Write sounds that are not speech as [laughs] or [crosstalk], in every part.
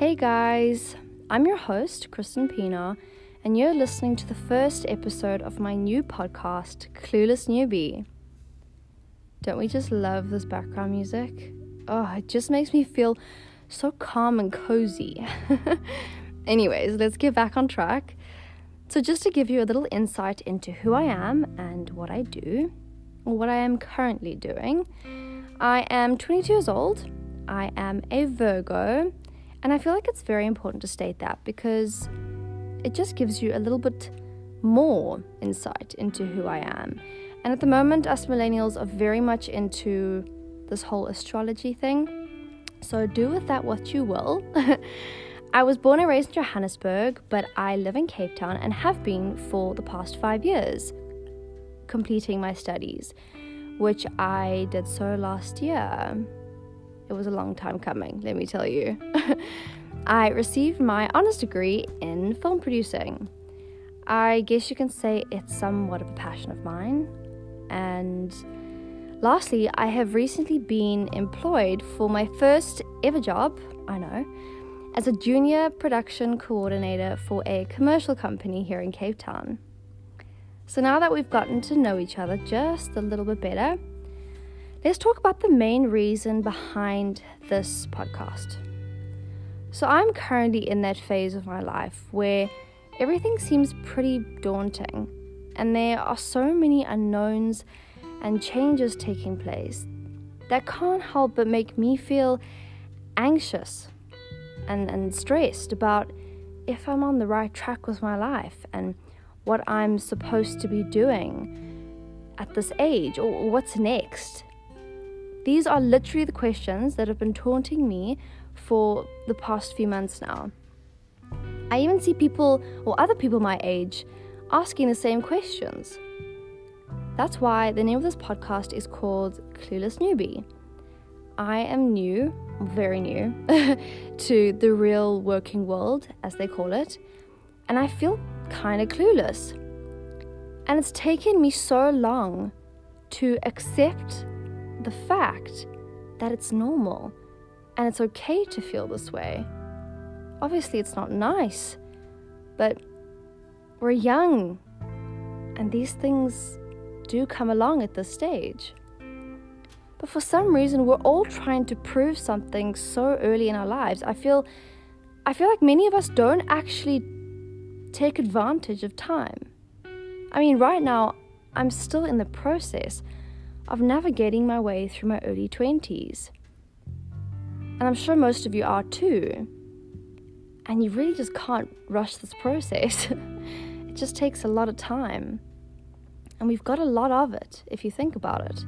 Hey guys, I'm your host, Kristen Pina, and you're listening to the first episode of my new podcast, Clueless Newbie. Don't we just love this background music? Oh, it just makes me feel so calm and cozy. [laughs] Anyways, let's get back on track. So, just to give you a little insight into who I am and what I do, or what I am currently doing, I am 22 years old. I am a Virgo and I feel like it's very important to state that because it just gives you a little bit more insight into who I am. And at the moment, us millennials are very much into this whole astrology thing. So do with that what you will. [laughs] I was born and raised in Johannesburg, but I live in Cape Town and have been for the past five years, completing my studies, which I did so last year. It was a long time coming, let me tell you. [laughs] I received my honours degree in film producing. I guess you can say it's somewhat of a passion of mine. And lastly, I have recently been employed for my first ever job, I know, as a junior production coordinator for a commercial company here in Cape Town. So now that we've gotten to know each other just a little bit better, let's talk about the main reason behind this podcast. So, I'm currently in that phase of my life where everything seems pretty daunting, and there are so many unknowns and changes taking place that can't help but make me feel anxious and, and stressed about if I'm on the right track with my life and what I'm supposed to be doing at this age or what's next. These are literally the questions that have been taunting me for the past few months now. I even see people or other people my age asking the same questions. That's why the name of this podcast is called Clueless Newbie. I am new, very new, [laughs] to the real working world, as they call it, and I feel kind of clueless. And it's taken me so long to accept the fact that it's normal and it's okay to feel this way. Obviously, it's not nice, but we're young and these things do come along at this stage. But for some reason, we're all trying to prove something so early in our lives. I feel, I feel like many of us don't actually take advantage of time. I mean, right now, I'm still in the process of navigating my way through my early 20s. And I'm sure most of you are too. And you really just can't rush this process. [laughs] it just takes a lot of time. And we've got a lot of it if you think about it.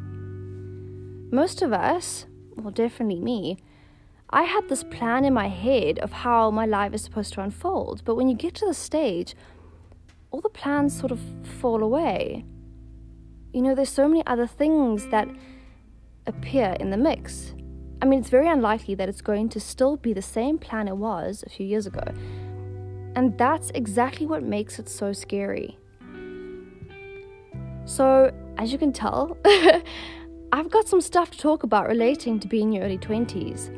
Most of us, well, definitely me, I had this plan in my head of how my life is supposed to unfold. But when you get to the stage, all the plans sort of fall away you know, there's so many other things that appear in the mix. I mean, it's very unlikely that it's going to still be the same plan it was a few years ago. And that's exactly what makes it so scary. So, as you can tell, [laughs] I've got some stuff to talk about relating to being in your early 20s,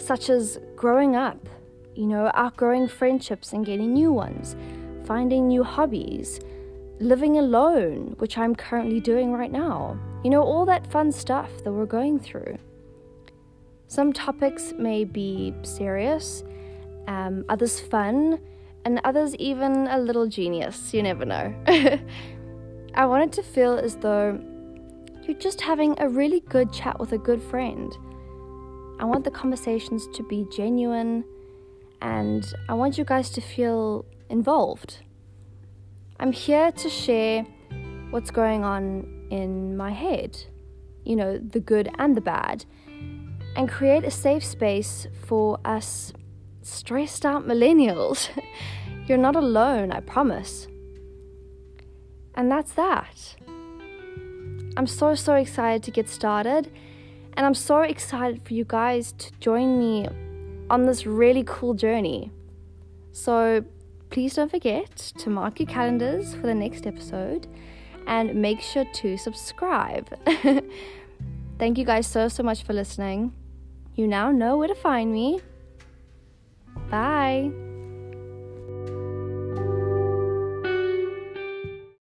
such as growing up, you know, outgrowing friendships and getting new ones, finding new hobbies, living alone, which I'm currently doing right now. You know, all that fun stuff that we're going through. Some topics may be serious, um, others fun, and others even a little genius. You never know. [laughs] I wanted to feel as though you're just having a really good chat with a good friend. I want the conversations to be genuine, and I want you guys to feel involved. I'm here to share what's going on in my head, you know, the good and the bad, and create a safe space for us stressed out millennials. [laughs] You're not alone, I promise. And that's that. I'm so, so excited to get started, and I'm so excited for you guys to join me on this really cool journey. So, Please don't forget to mark your calendars for the next episode and make sure to subscribe. [laughs] Thank you guys so, so much for listening. You now know where to find me. Bye.